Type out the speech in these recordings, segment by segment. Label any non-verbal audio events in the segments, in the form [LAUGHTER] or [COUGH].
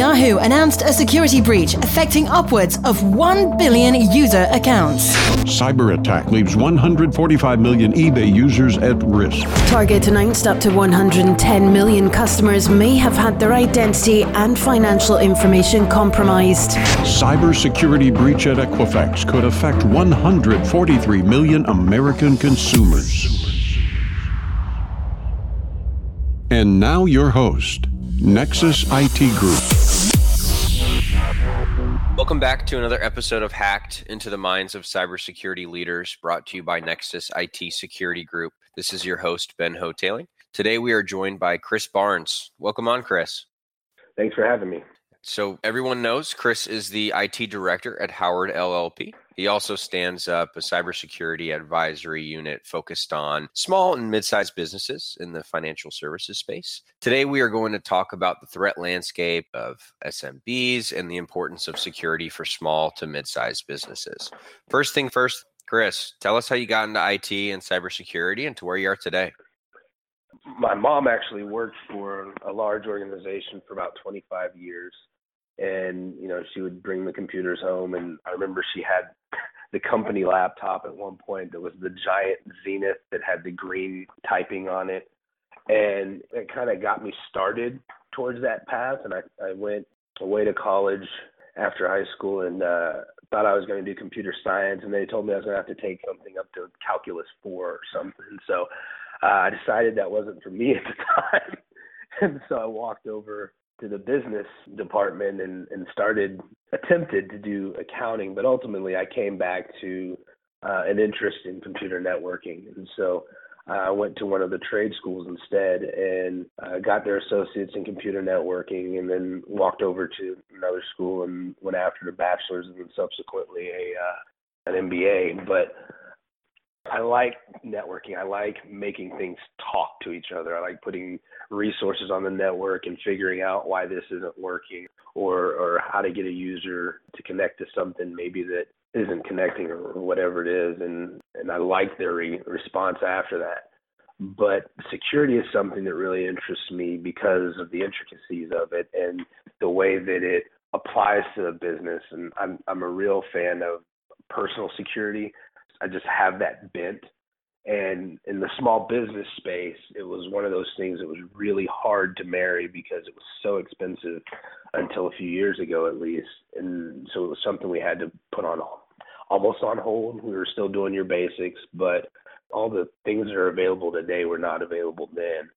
Yahoo announced a security breach affecting upwards of 1 billion user accounts. Cyber attack leaves 145 million eBay users at risk. Target announced up to 110 million customers may have had their identity and financial information compromised. Cybersecurity breach at Equifax could affect 143 million American consumers. And now your host, Nexus IT Group. Welcome back to another episode of Hacked into the Minds of Cybersecurity Leaders, brought to you by Nexus IT Security Group. This is your host, Ben Hoteling. Today we are joined by Chris Barnes. Welcome on, Chris. Thanks for having me. So, everyone knows Chris is the IT director at Howard LLP. He also stands up a cybersecurity advisory unit focused on small and mid sized businesses in the financial services space. Today, we are going to talk about the threat landscape of SMBs and the importance of security for small to mid sized businesses. First thing first, Chris, tell us how you got into IT and cybersecurity and to where you are today my mom actually worked for a large organization for about 25 years and you know she would bring the computers home and i remember she had the company laptop at one point that was the giant zenith that had the green typing on it. And it kind of got me started towards that path. And i i went away to college after high school and uh thought i was going to do computer science. And they told me i was going to have to take something up to calculus 4 or something. So uh, i decided that wasn't for me at the [LAUGHS] time. And so i walked over to the business department and, and started attempted to do accounting, but ultimately I came back to uh, an interest in computer networking, and so uh, I went to one of the trade schools instead and uh, got their associates in computer networking, and then walked over to another school and went after a bachelor's and then subsequently a uh, an MBA. But I like networking. I like making things talk to each other. I like putting resources on the network and figuring out why this isn't working or or how to get a user to connect to something maybe that isn't connecting or whatever it is and and I like their re- response after that. But security is something that really interests me because of the intricacies of it and the way that it applies to the business and I'm I'm a real fan of personal security I just have that bent. And in the small business space, it was one of those things that was really hard to marry because it was so expensive until a few years ago, at least. And so it was something we had to put on almost on hold. We were still doing your basics, but all the things that are available today were not available then.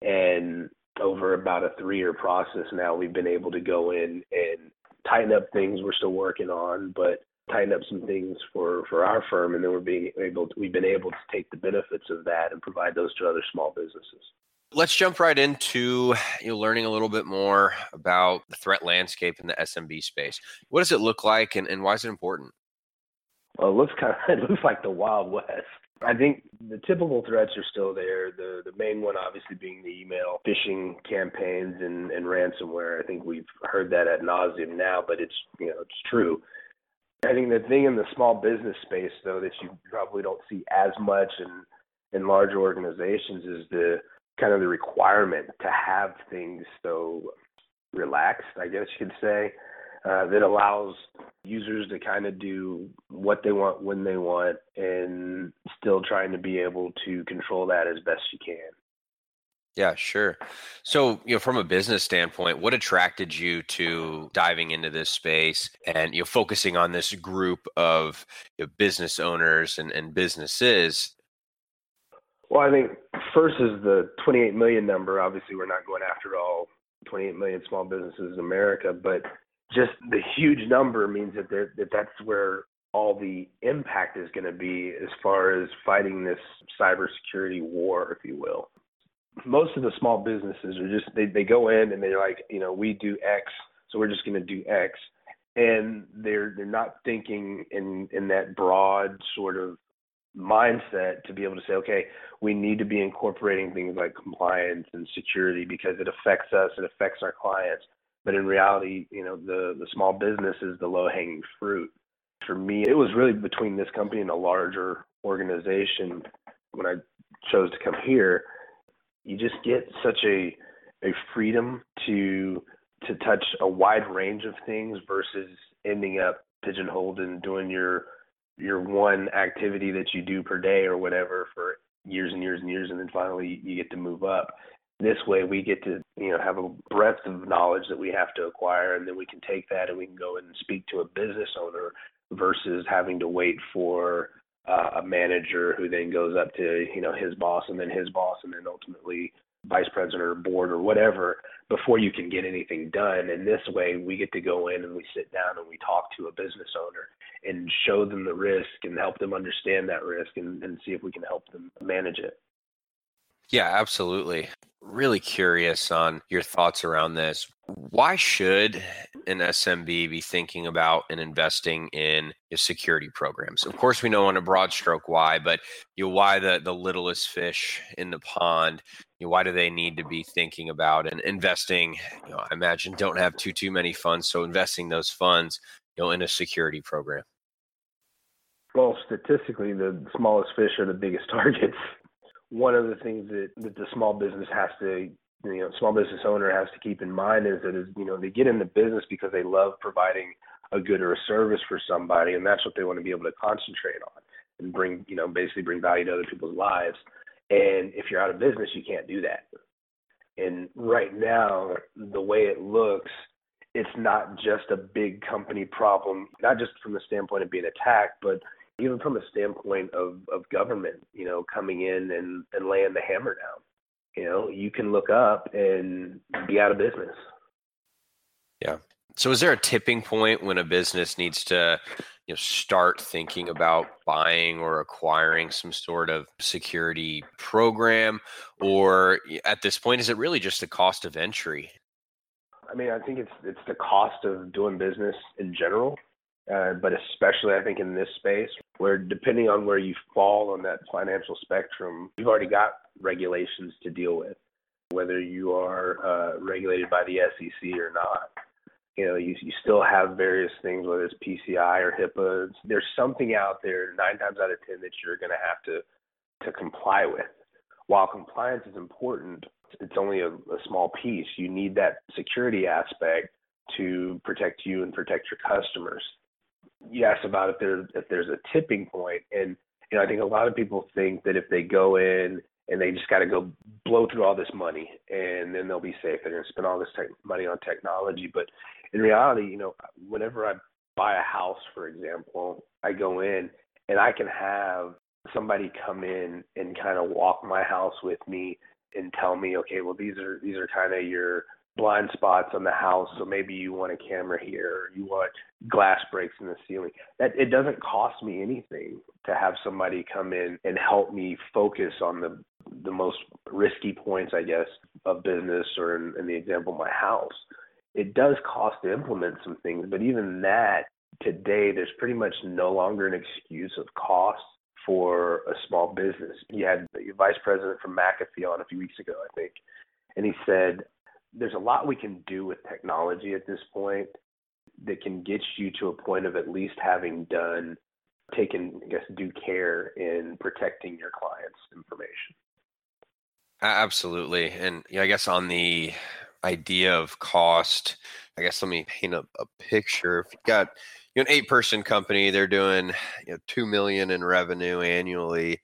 And over about a three year process now, we've been able to go in and tighten up things we're still working on, but tighten up some things for for our firm, and then we're being able to, we've been able to take the benefits of that and provide those to other small businesses. Let's jump right into you know, learning a little bit more about the threat landscape in the SMB space. What does it look like, and, and why is it important? Well, it looks kind of [LAUGHS] it looks like the Wild West. I think the typical threats are still there. The the main one obviously being the email phishing campaigns and, and ransomware. I think we've heard that at nauseum now, but it's you know it's true. I think the thing in the small business space, though, that you probably don't see as much in in larger organizations is the kind of the requirement to have things so relaxed, I guess you could say, uh, that allows users to kind of do what they want when they want and still trying to be able to control that as best you can. Yeah, sure. So, you know, from a business standpoint, what attracted you to diving into this space and you know focusing on this group of you know, business owners and, and businesses? Well, I think first is the 28 million number. Obviously, we're not going after all 28 million small businesses in America, but just the huge number means that that that's where all the impact is going to be as far as fighting this cybersecurity war, if you will most of the small businesses are just they they go in and they're like, you know, we do X, so we're just going to do X, and they're they're not thinking in in that broad sort of mindset to be able to say, okay, we need to be incorporating things like compliance and security because it affects us, it affects our clients. But in reality, you know, the the small business is the low hanging fruit. For me, it was really between this company and a larger organization when I chose to come here you just get such a a freedom to to touch a wide range of things versus ending up pigeonholed and doing your your one activity that you do per day or whatever for years and years and years and then finally you get to move up. This way we get to you know have a breadth of knowledge that we have to acquire and then we can take that and we can go and speak to a business owner versus having to wait for uh, a manager who then goes up to you know his boss and then his boss and then ultimately vice president or board or whatever before you can get anything done. And this way, we get to go in and we sit down and we talk to a business owner and show them the risk and help them understand that risk and, and see if we can help them manage it. Yeah, absolutely. Really curious on your thoughts around this. Why should an SMB be thinking about and investing in security programs? Of course, we know on a broad stroke why, but you know, why the, the littlest fish in the pond? You know, why do they need to be thinking about and investing? You know, I imagine don't have too too many funds, so investing those funds, you know, in a security program. Well, statistically, the smallest fish are the biggest [LAUGHS] targets one of the things that, that the small business has to you know small business owner has to keep in mind is that is you know they get into business because they love providing a good or a service for somebody and that's what they want to be able to concentrate on and bring you know basically bring value to other people's lives. And if you're out of business you can't do that. And right now the way it looks it's not just a big company problem not just from the standpoint of being attacked but even from a standpoint of, of government, you know, coming in and, and laying the hammer down. You know, you can look up and be out of business. Yeah. So is there a tipping point when a business needs to, you know, start thinking about buying or acquiring some sort of security program or at this point is it really just the cost of entry? I mean, I think it's it's the cost of doing business in general uh, but especially I think in this space where depending on where you fall on that financial spectrum, you've already got regulations to deal with, whether you are uh, regulated by the SEC or not. You know, you, you still have various things, whether it's PCI or HIPAA. There's something out there nine times out of ten that you're going to have to to comply with. While compliance is important, it's only a, a small piece. You need that security aspect to protect you and protect your customers you asked about if there if there's a tipping point, and you know I think a lot of people think that if they go in and they just got to go blow through all this money and then they'll be safe. They're going to spend all this tech, money on technology, but in reality, you know, whenever I buy a house, for example, I go in and I can have somebody come in and kind of walk my house with me and tell me, okay, well these are these are kind of your blind spots on the house, so maybe you want a camera here, you want glass breaks in the ceiling. That it doesn't cost me anything to have somebody come in and help me focus on the the most risky points, I guess, of business, or in, in the example, my house. It does cost to implement some things, but even that today, there's pretty much no longer an excuse of cost for a small business. You had the vice president from McAfee on a few weeks ago, I think, and he said there's a lot we can do with technology at this point that can get you to a point of at least having done taken I guess due care in protecting your clients' information. Absolutely. And you know, I guess on the idea of cost, I guess let me paint a, a picture. If you've got you know, an eight person company, they're doing you know, two million in revenue annually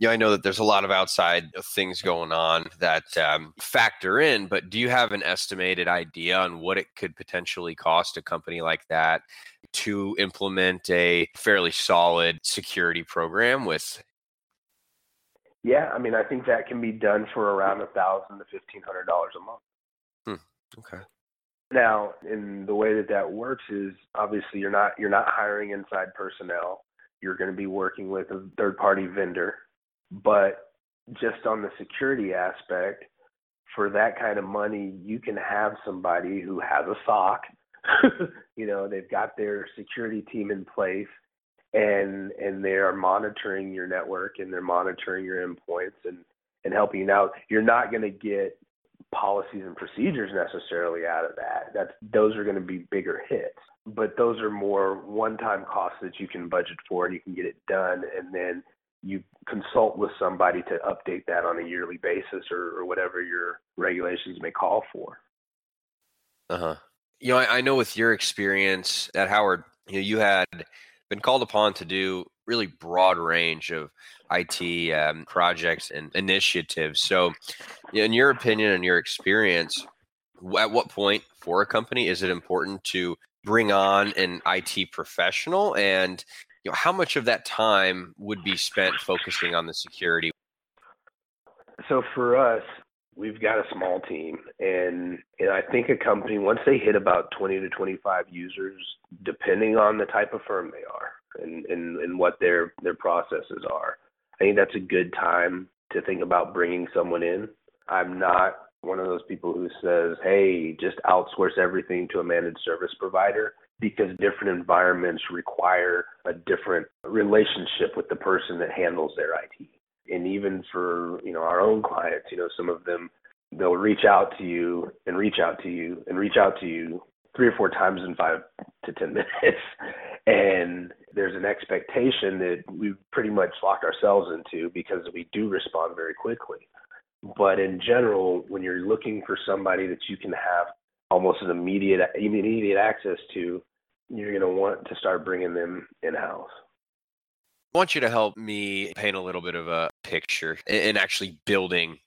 yeah, I know that there's a lot of outside things going on that um, factor in, but do you have an estimated idea on what it could potentially cost a company like that to implement a fairly solid security program with? Yeah, I mean, I think that can be done for around a thousand to fifteen hundred dollars a month. Hmm. Okay. Now, in the way that that works is obviously you're not you're not hiring inside personnel. You're going to be working with a third party vendor but just on the security aspect, for that kind of money, you can have somebody who has a SOC. [LAUGHS] you know, they've got their security team in place and and they are monitoring your network and they're monitoring your endpoints and and helping you out. You're not going to get policies and procedures necessarily out of that. That's those are going to be bigger hits, but those are more one-time costs that you can budget for and you can get it done and then you consult with somebody to update that on a yearly basis or, or whatever your regulations may call for. Uh huh. You know, I, I know with your experience at Howard, you know, you had been called upon to do really broad range of IT um, projects and initiatives. So, in your opinion and your experience, at what point for a company is it important to bring on an IT professional, and you know, how much of that time would be spent focusing on the security? So for us, we've got a small team, and and I think a company once they hit about 20 to 25 users, depending on the type of firm they are and and, and what their their processes are, I think that's a good time to think about bringing someone in. I'm not one of those people who says, "Hey, just outsource everything to a managed service provider." Because different environments require a different relationship with the person that handles their IT and even for you know our own clients you know some of them they'll reach out to you and reach out to you and reach out to you three or four times in five to ten [LAUGHS] minutes. And there's an expectation that we've pretty much locked ourselves into because we do respond very quickly. But in general when you're looking for somebody that you can have almost an immediate immediate access to you're going to want to start bringing them in house I want you to help me paint a little bit of a picture in actually building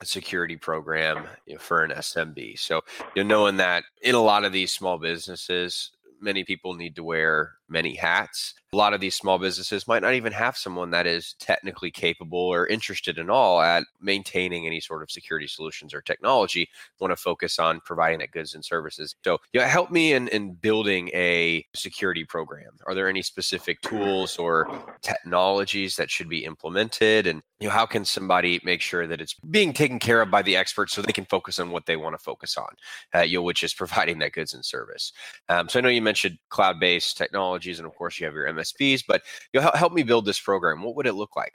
a security program for an SMB. So, you know, knowing that in a lot of these small businesses, many people need to wear many hats. A lot of these small businesses might not even have someone that is technically capable or interested in all at maintaining any sort of security solutions or technology. Want to focus on providing that goods and services. So, yeah, help me in, in building a security program. Are there any specific tools or technologies that should be implemented? And you know, how can somebody make sure that it's being taken care of by the experts so they can focus on what they want to focus on, uh, you know, which is providing that goods and service. Um, so I know you mentioned cloud-based technologies and of course you have your MSPs, but you know, help me build this program. What would it look like?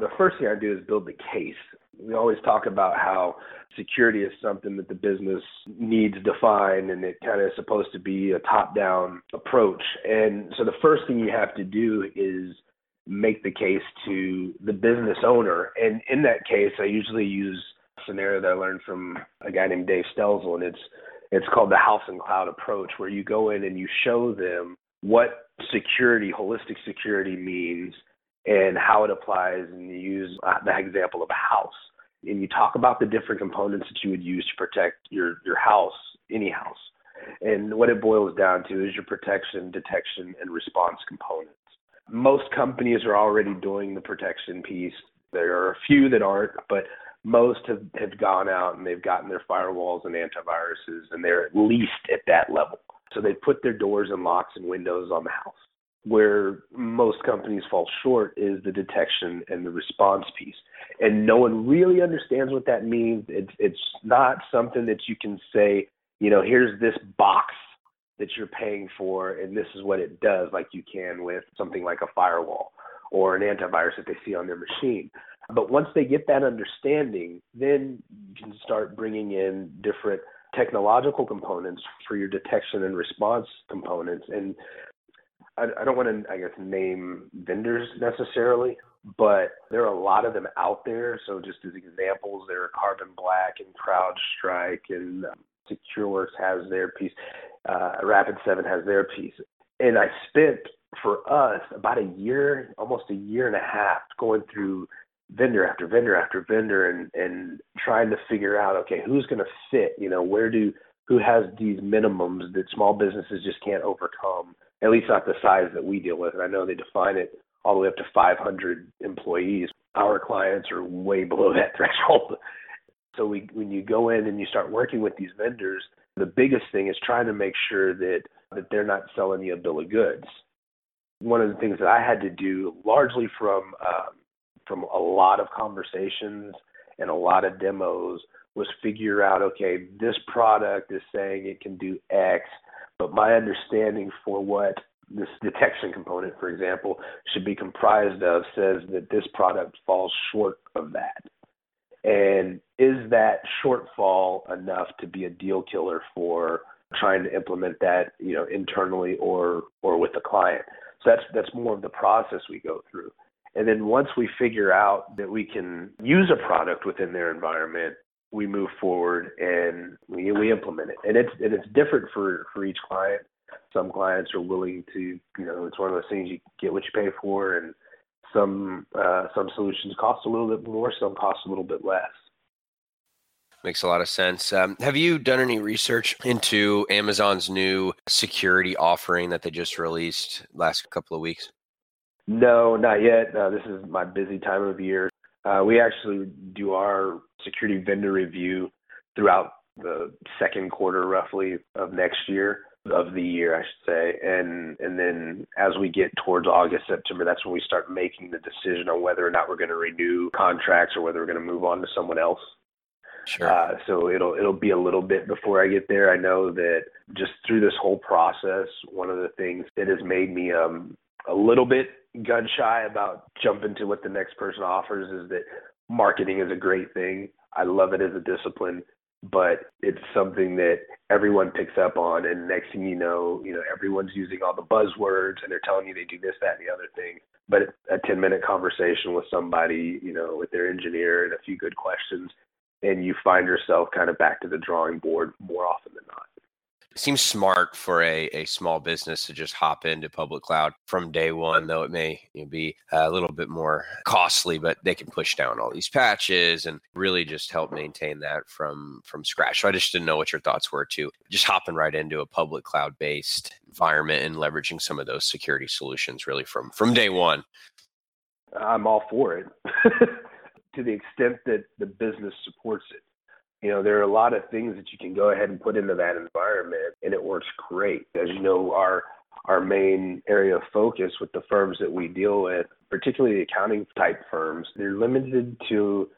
The first thing I do is build the case. We always talk about how security is something that the business needs defined and it kind of is supposed to be a top down approach. And so the first thing you have to do is make the case to the business owner. And in that case, I usually use a scenario that I learned from a guy named Dave Stelzl, and it's it's called the house and cloud approach, where you go in and you show them what security, holistic security means and how it applies. And you use uh, the example of a house. And you talk about the different components that you would use to protect your, your house, any house. And what it boils down to is your protection, detection, and response components. Most companies are already doing the protection piece. There are a few that aren't, but most have, have gone out and they've gotten their firewalls and antiviruses, and they're at least at that level. So they put their doors and locks and windows on the house. Where most companies fall short is the detection and the response piece. And no one really understands what that means. It's it's not something that you can say, you know, here's this box that you're paying for and this is what it does like you can with something like a firewall or an antivirus that they see on their machine. But once they get that understanding, then you can start bringing in different technological components for your detection and response components. And I, I don't want to, I guess, name vendors necessarily, but there are a lot of them out there. So just as examples, there are Carbon Black and CrowdStrike and um, SecureWorks has their piece. Uh, Rapid7 has their piece. And I spent for us about a year, almost a year and a half going through vendor after vendor after vendor and and trying to figure out okay who's going to fit? You know where do who has these minimums that small businesses just can't overcome at least not the size that we deal with. And i know they define it all the way up to 500 employees. Our clients are way [LAUGHS] below that threshold. So we when you go in and you start working with these vendors the biggest thing is trying to make sure that that they're not selling you a bill of goods. One of the things that i had to do largely from um, from a lot of conversations and a lot of demos was figure out okay this product is saying it can do x but my understanding for what this detection component for example should be comprised of says that this product falls short of that. And is that shortfall enough to be a deal killer for trying to implement that you know internally or or with the client? So that's that's more of the process we go through and then once we figure out that we can use a product within their environment, we move forward and we, we implement it. And it's and it's different for for each client. Some clients are willing to, you know, it's one of those things you get what you pay for, and some uh, some solutions cost a little bit more, some cost a little bit less. Makes a lot of sense. Um, have you done any research into Amazon's new security offering that they just released last couple of weeks? No, not yet. Uh, this is my busy time of year. Uh, we actually do our security vendor review throughout the second quarter, roughly, of next year of the year, I should say, and and then as we get towards August, September, that's when we start making the decision on whether or not we're going to renew contracts or whether we're going to move on to someone else. Sure. Uh, so it'll it'll be a little bit before I get there. I know that just through this whole process, one of the things that has made me um, a little bit gun shy about jumping to what the next person offers is that marketing is a great thing. I love it as a discipline, but it's something that everyone picks up on and next thing you know, you know, everyone's using all the buzzwords and they're telling you they do this, that, and the other thing. But a 10 minute conversation with somebody, you know, with their engineer and a few good questions, and you find yourself kind of back to the drawing board more often than not. Seems smart for a, a small business to just hop into public cloud from day one, though it may you know, be a little bit more costly, but they can push down all these patches and really just help maintain that from from scratch. So I just didn't know what your thoughts were too. Just hopping right into a public cloud based environment and leveraging some of those security solutions really from from day one. I'm all for it [LAUGHS] to the extent that the business supports it you know, there are a lot of things that you can go ahead and put into that environment and it works great. As you know, our our main area of focus with the firms that we deal with, particularly the accounting type firms, they're limited to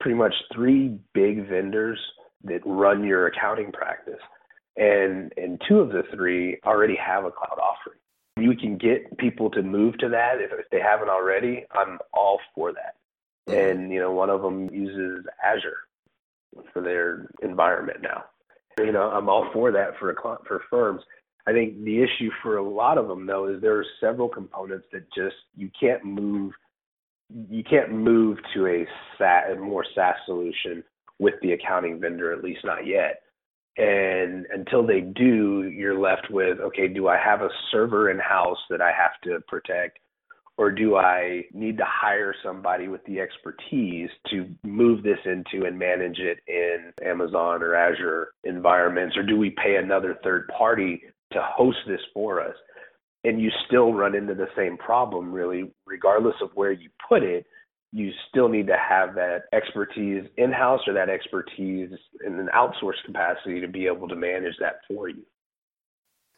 pretty much three big vendors that run your accounting practice. And and two of the three already have a cloud offering. You can get people to move to that if, if they haven't already. I'm all for that. Mm-hmm. And you know, one of them uses Azure for their environment now. You know, I'm all for that for a, for firms. I think the issue for a lot of them though is there are several components that just you can't move you can't move to a SaaS, a more SaaS solution with the accounting vendor, at least not yet. And until they do, you're left with okay, do I have a server in house that I have to protect? Or do I need to hire somebody with the expertise to move this into and manage it in Amazon or Azure environments, or do we pay another third party to host this for us? And you still run into the same problem, really, regardless of where you put it. You still need to have that expertise in house or that expertise in an outsourced capacity to be able to manage that for you.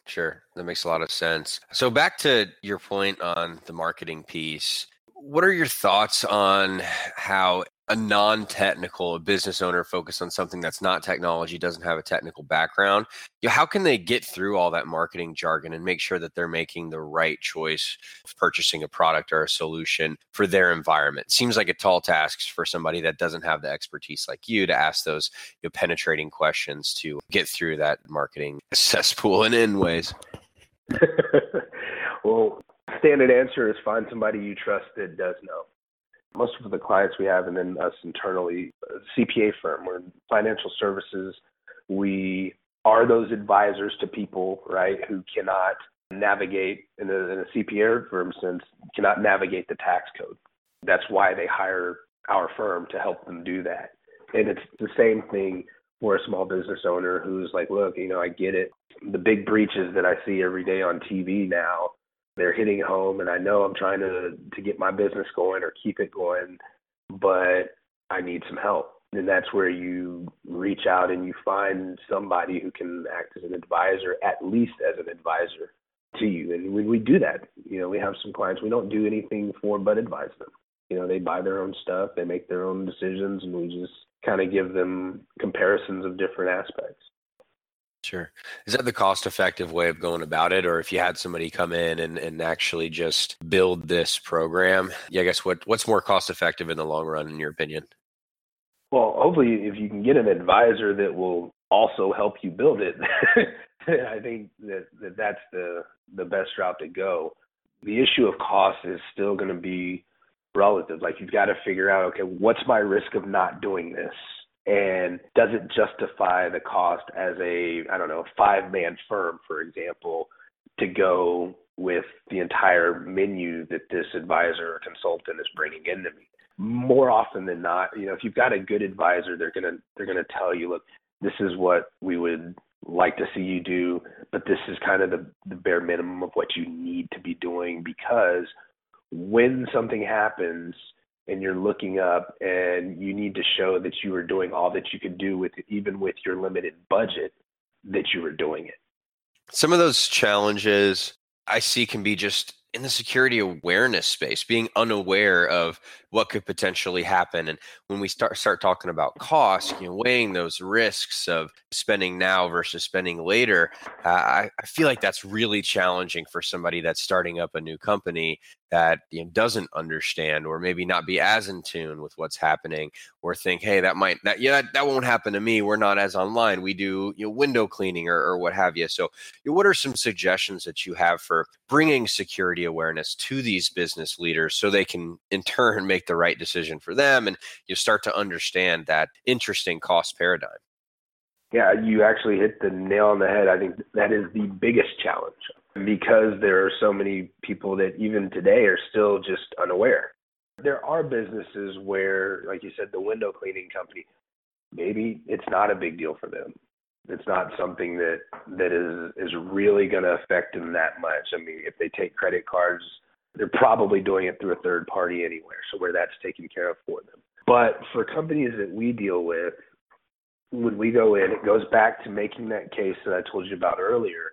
Sure, that makes a lot of sense. So back to your point on the marketing piece, what are your thoughts on how a non-technical a business owner focused on something that's not technology doesn't have a technical background you know, how can they get through all that marketing jargon and make sure that they're making the right choice of purchasing a product or a solution for their environment? Seems like a tall task for somebody that doesn't have the expertise like you to ask those you know, penetrating questions to get through that marketing [LAUGHS] cesspool in, in ways. [LAUGHS] Well standard answer is find somebody you trust that does know most of the clients we have, and then us internally, CPA firm, we're financial services. We are those advisors to people, right, who cannot navigate in a, in a CPA firm sense, cannot navigate the tax code. That's why they hire our firm to help them do that. And it's the same thing for a small business owner who's like, look, you know, I get it. The big breaches that I see every day on TV now they're hitting home and I know I'm trying to to get my business going or keep it going, but I need some help. And that's where you reach out and you find somebody who can act as an advisor, at least as an advisor to you. And we, we do that. You know, we have some clients we don't do anything for but advise them. You know, they buy their own stuff, they make their own decisions, and we just kind of give them comparisons of different aspects. Sure. Is that the cost effective way of going about it? Or if you had somebody come in and, and actually just build this program, yeah, I guess what, what's more cost effective in the long run, in your opinion? Well, hopefully, if you can get an advisor that will also help you build it, [LAUGHS] I think that, that that's the, the best route to go. The issue of cost is still going to be relative. Like, you've got to figure out, okay, what's my risk of not doing this? And does it justify the cost as a I don't know five man firm, for example, to go with the entire menu that this advisor or consultant is bringing into me? More often than not, you know, if you've got a good advisor, they're gonna they're gonna tell you, look, this is what we would like to see you do, but this is kind of the, the bare minimum of what you need to be doing because when something happens and you're looking up and you need to show that you were doing all that you could do with even with your limited budget that you were doing it. Some of those challenges i see can be just in the security awareness space being unaware of what could potentially happen. And when we start start talking about cost you know weighing those risks of spending now versus spending later uh, I, I feel like that's really challenging for somebody that's starting up a new company that you know, doesn't understand or maybe not be as in tune with what's happening or think hey that might that yeah that, that won't happen to me. We're not as online. We do you know window cleaning or, or what have you so you know, what are some suggestions that you have for bringing security awareness to these business leaders so they can in turn [LAUGHS] make the right decision for them and you start to understand that interesting cost paradigm? Yeah you actually hit the nail on the head. I think that is the biggest challenge because there are so many people that even today are still just unaware. There are businesses where, like you said, the window cleaning company, maybe it's not a big deal for them. It's not something that that is is really going to affect them that much. I mean, if they take credit cards, they're probably doing it through a third party anywhere, so where that's taken care of for them. But for companies that we deal with, when we go in, it goes back to making that case that I told you about earlier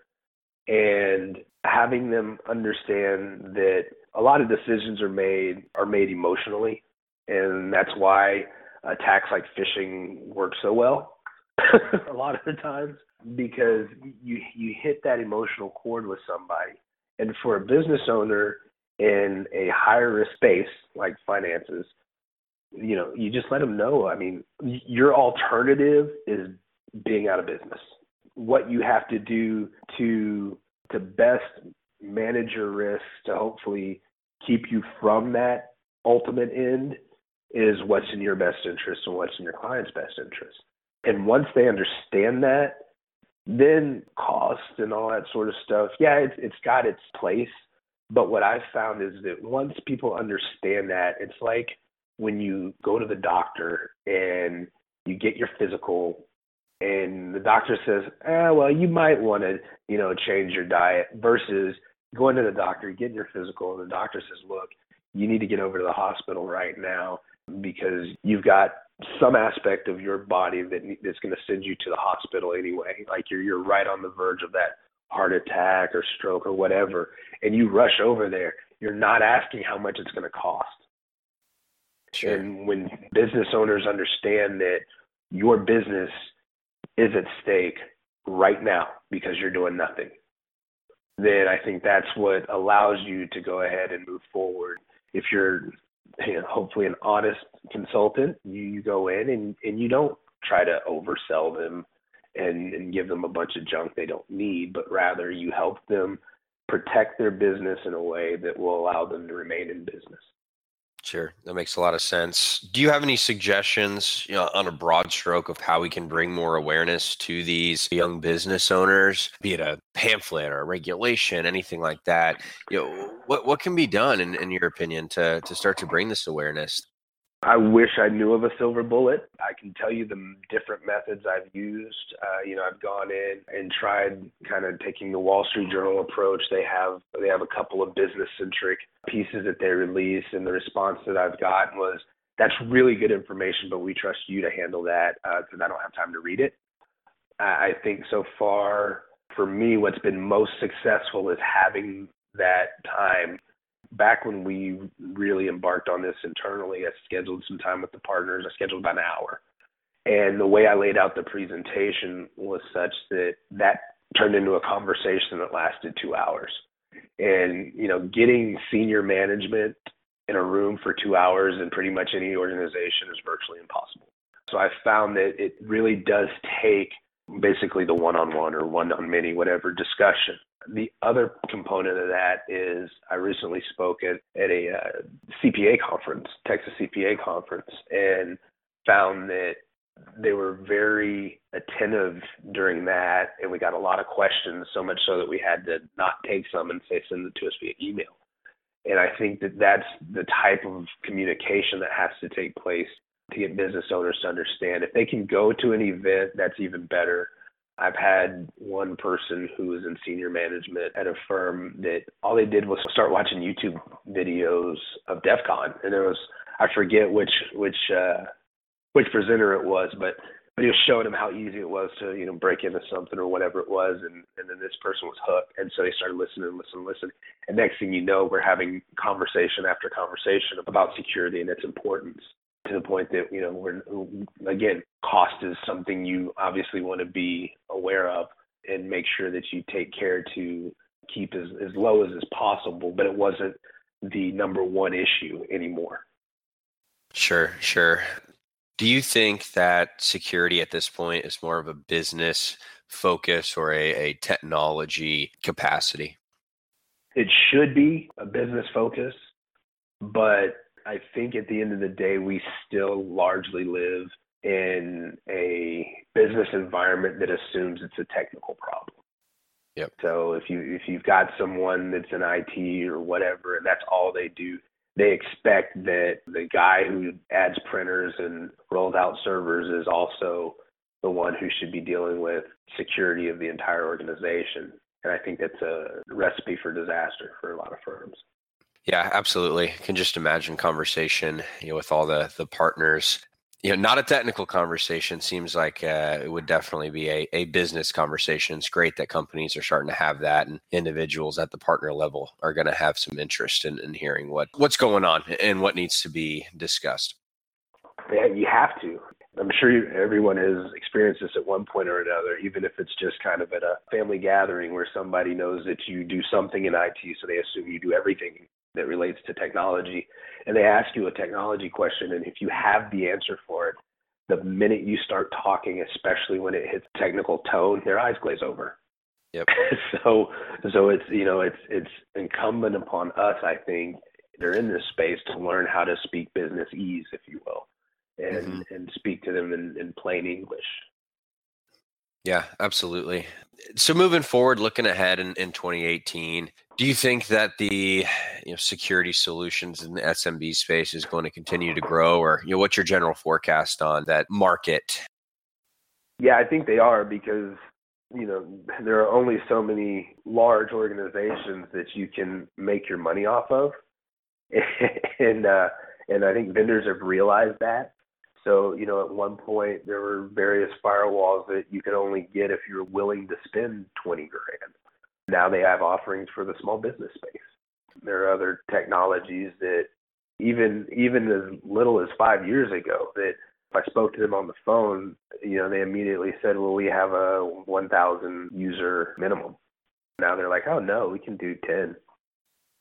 and having them understand that a lot of decisions are made are made emotionally and that's why attacks like phishing work so well [LAUGHS] a lot of the times because you you hit that emotional chord with somebody. And for a business owner in a higher risk space like finances you know you just let them know. I mean your alternative is being out of business what you have to do to to best manage your risks to hopefully keep you from that ultimate end is what's in your best interest and what's in your client's best interest. And once they understand that, then cost and all that sort of stuff, yeah, it's it's got its place. But what I've found is that once people understand that, it's like when you go to the doctor and you get your physical and the doctor says, eh, well, you might want to, you know, change your diet versus going to the doctor, getting your physical, and the doctor says, look, you need to get over to the hospital right now because you've got some aspect of your body that that's going to send you to the hospital anyway. Like you're you're right on the verge of that heart attack or stroke or whatever, and you rush over there. You're not asking how much it's going to cost. Sure. And when business owners understand that your business is at stake right now because you're doing nothing, then I think that's what allows you to go ahead and move forward. If you're you know, hopefully an honest consultant, you, you go in and, and you don't try to oversell them and, and give them a bunch of junk they don't need, but rather you help them protect their business in a way that will allow them to remain in business. Sure, that makes a lot of sense. Do you have any suggestions, you know, on a broad stroke of how we can bring more awareness to these young business owners, be it a pamphlet or a regulation, anything like that? You know, what what can be done, in, in your opinion, to to start to bring this awareness? I wish I knew of a silver bullet. I can tell you the different methods I've used. Uh, you know, I've gone in and tried kind of taking the Wall Street Journal approach. They have they have a couple of business centric pieces that they release, and the response that I've gotten was, "That's really good information, but we trust you to handle that because uh, I don't have time to read it." I think so far for me, what's been most successful is having that time back when we really embarked on this internally, I scheduled some time with the partners. I scheduled about an hour. And the way I laid out the presentation was such that that turned into a conversation that lasted two hours. And, you know, getting senior management in a room for two hours in pretty much any organization is virtually impossible. So I found that it really does take basically the one on one or one on many, whatever discussion the other component of that is I recently spoke at, at a uh, CPA conference, Texas CPA conference, and found that they were very attentive during that, and we got a lot of questions, so much so that we had to not take some and say send it to us via email. And I think that that's the type of communication that has to take place to get business owners to understand. If they can go to an event, that's even better. I've had one person who was in senior management at a firm that all they did was start watching YouTube videos of DEF CON. And there was I forget which which uh which presenter it was, but but he was showing them how easy it was to you know break into something or whatever it was, and and then this person was hooked, and so they started listening listening listening, and next thing you know, we're having conversation after conversation about security and its importance to the point that you know we're again cost is something you obviously want to be aware of and make sure that you take care to keep as, as low as is possible but it wasn't the number one issue anymore sure sure do you think that security at this point is more of a business focus or a, a technology capacity? It should be a business focus, but I think at the end of the day, we still largely live in a business environment that assumes it's a technical problem. Yep. So if you if you've got someone that's in IT or whatever, and that's all they do, they expect that the guy who adds printers and rolls out servers is also the one who should be dealing with security of the entire organization. And I think that's a recipe for disaster for a lot of firms. Yeah, absolutely. I can just imagine conversation, you know, with all the the partners you know, not a technical conversation. Seems like uh, it would definitely be a, a business conversation. It's great that companies are starting to have that, and individuals at the partner level are going to have some interest in, in hearing what what's going on and what needs to be discussed. Yeah, you have to. I'm sure you, everyone has experienced this at one point or another, even if it's just kind of at a family gathering where somebody knows that you do something in IT, so they assume you do everything that relates to technology and they ask you a technology question and if you have the answer for it the minute you start talking especially when it hits technical tone their eyes glaze over yep [LAUGHS] so so it's you know it's it's incumbent upon us i think they're in this space to learn how to speak business ease if you will and mm-hmm. and speak to them in, in plain english yeah, absolutely. So moving forward, looking ahead in, in 2018, do you think that the you know security solutions in the SMB space is going to continue to grow, or you know what's your general forecast on that market? Yeah, I think they are because you know there are only so many large organizations that you can make your money off of, [LAUGHS] and uh, and I think vendors have realized that. So, you know, at one point there were various firewalls that you could only get if you're willing to spend 20 grand. Now they have offerings for the small business space. There are other technologies that even even as little as 5 years ago that if I spoke to them on the phone, you know, they immediately said, "Well, we have a 1,000 user minimum." Now they're like, "Oh no, we can do 10."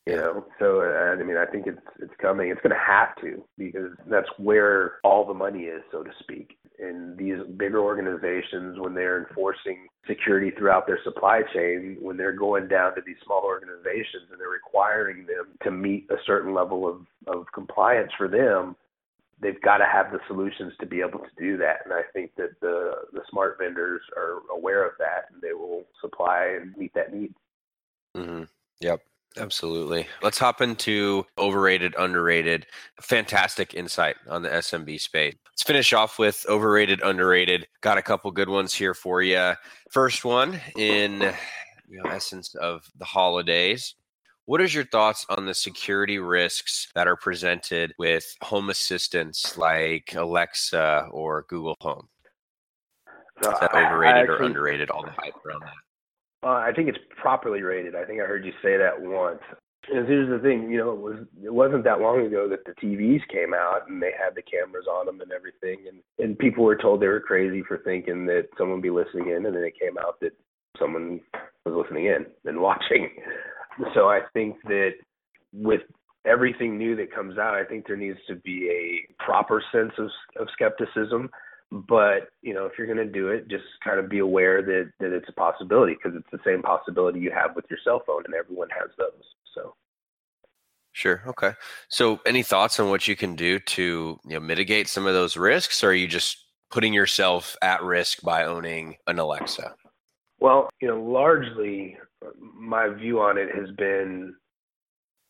You know, so I mean, I think it's it's coming. It's going to have to because that's where all the money is, so to speak. In these bigger organizations, when they're enforcing security throughout their supply chain, when they're going down to these small organizations and they're requiring them to meet a certain level of of compliance for them, they've got to have the solutions to be able to do that. And I think that the the smart vendors are aware of that, and they will supply and meet that need. Mm-hmm. Yep. Absolutely. Let's hop into overrated, underrated. Fantastic insight on the SMB space. Let's finish off with overrated, underrated. Got a couple good ones here for you. First one in you know, essence of the holidays. What is your thoughts on the security risks that are presented with home assistants like Alexa or Google Home? Is that overrated actually, or underrated? All the hype around that. Uh, I think it's properly rated. I think I heard you say that once. And here's the thing, you know, it was it wasn't that long ago that the TVs came out and they had the cameras on them and everything, and and people were told they were crazy for thinking that someone would be listening in, and then it came out that someone was listening in and [LAUGHS] watching. So I think that with everything new that comes out, I think there needs to be a proper sense of of skepticism but you know if you're going to do it just kind of be aware that that it's a possibility because it's the same possibility you have with your cell phone and everyone has those so. Sure okay. So any thoughts on what you can do to you know mitigate some of those risks or are you just putting yourself at risk by owning an Alexa? Well, you know, largely my view on it has been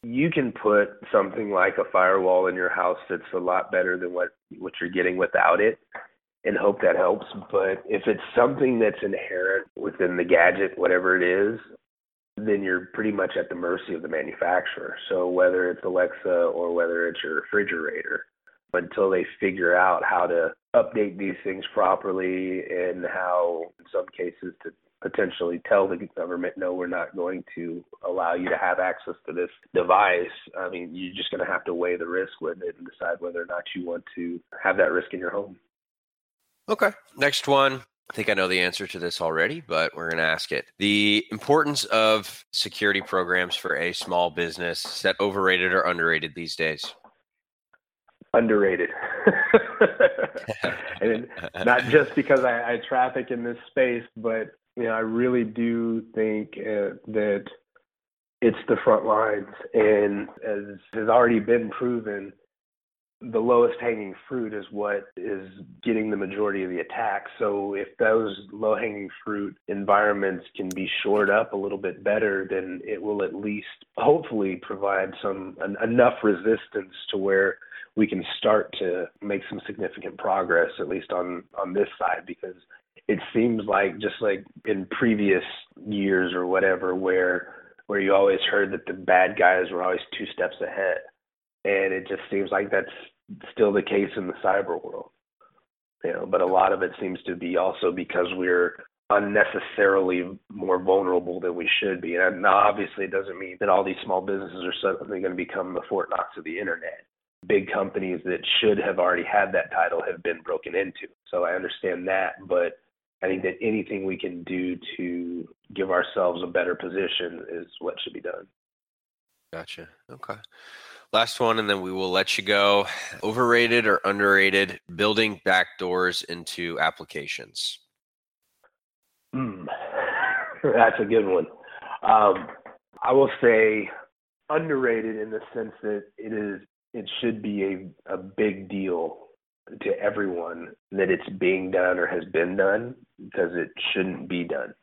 you can put something like a firewall in your house that's a lot better than what what you're getting without it and hope that helps but if it's something that's inherent within the gadget whatever it is then you're pretty much at the mercy of the manufacturer so whether it's alexa or whether it's your refrigerator until they figure out how to update these things properly and how in some cases to potentially tell the government, no, we're not going to allow you to have access to this device. I mean, you're just going to have to weigh the risk with it and decide whether or not you want to have that risk in your home. Okay. Next one. I think I know the answer to this already, but we're going to ask it. The importance of security programs for a small business, is that overrated or underrated these days? Underrated. [LAUGHS] and [LAUGHS] not just because I, I traffic in this space, but you know, I really do think uh, that it's the front lines, and as has already been proven, the lowest hanging fruit is what is getting the majority of the attacks. So if those low hanging fruit environments can be shored up a little bit better, then it will at least hopefully provide some an, enough resistance to where we can start to make some significant progress, at least on on this side, because it seems like just like in previous years or whatever where where you always heard that the bad guys were always two steps ahead and it just seems like that's still the case in the cyber world you know but a lot of it seems to be also because we're unnecessarily more vulnerable than we should be and obviously it doesn't mean that all these small businesses are suddenly going to become the fort knox of the internet big companies that should have already had that title have been broken into so i understand that but I think that anything we can do to give ourselves a better position is what should be done. Gotcha. Okay. Last one, and then we will let you go. Overrated or underrated building backdoors into applications? Mm, [LAUGHS] that's a good one. Um, I will say underrated in the sense that it is it should be a, a big deal to everyone that it's being done or has been done because it shouldn't be done.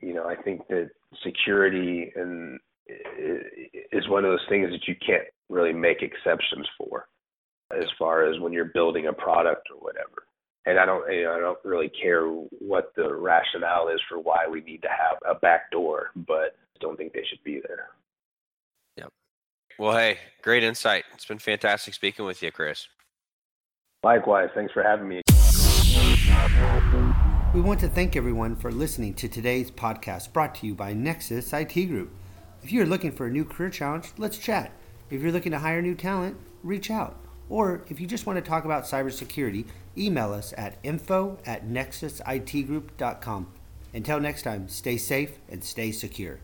You know, I think that security and is one of those things that you can't really make exceptions for as far as when you're building a product or whatever. And I don't, you know, I don't really care what the rationale is for why we need to have a back door, but I don't think they should be there. Yep. Well, hey, great insight. It's been fantastic speaking with you, Chris. Likewise. Thanks for having me. We want to thank everyone for listening to today's podcast brought to you by Nexus IT Group. If you're looking for a new career challenge, let's chat. If you're looking to hire new talent, reach out. Or if you just want to talk about cybersecurity, email us at info at nexusitgroup.com. Until next time, stay safe and stay secure.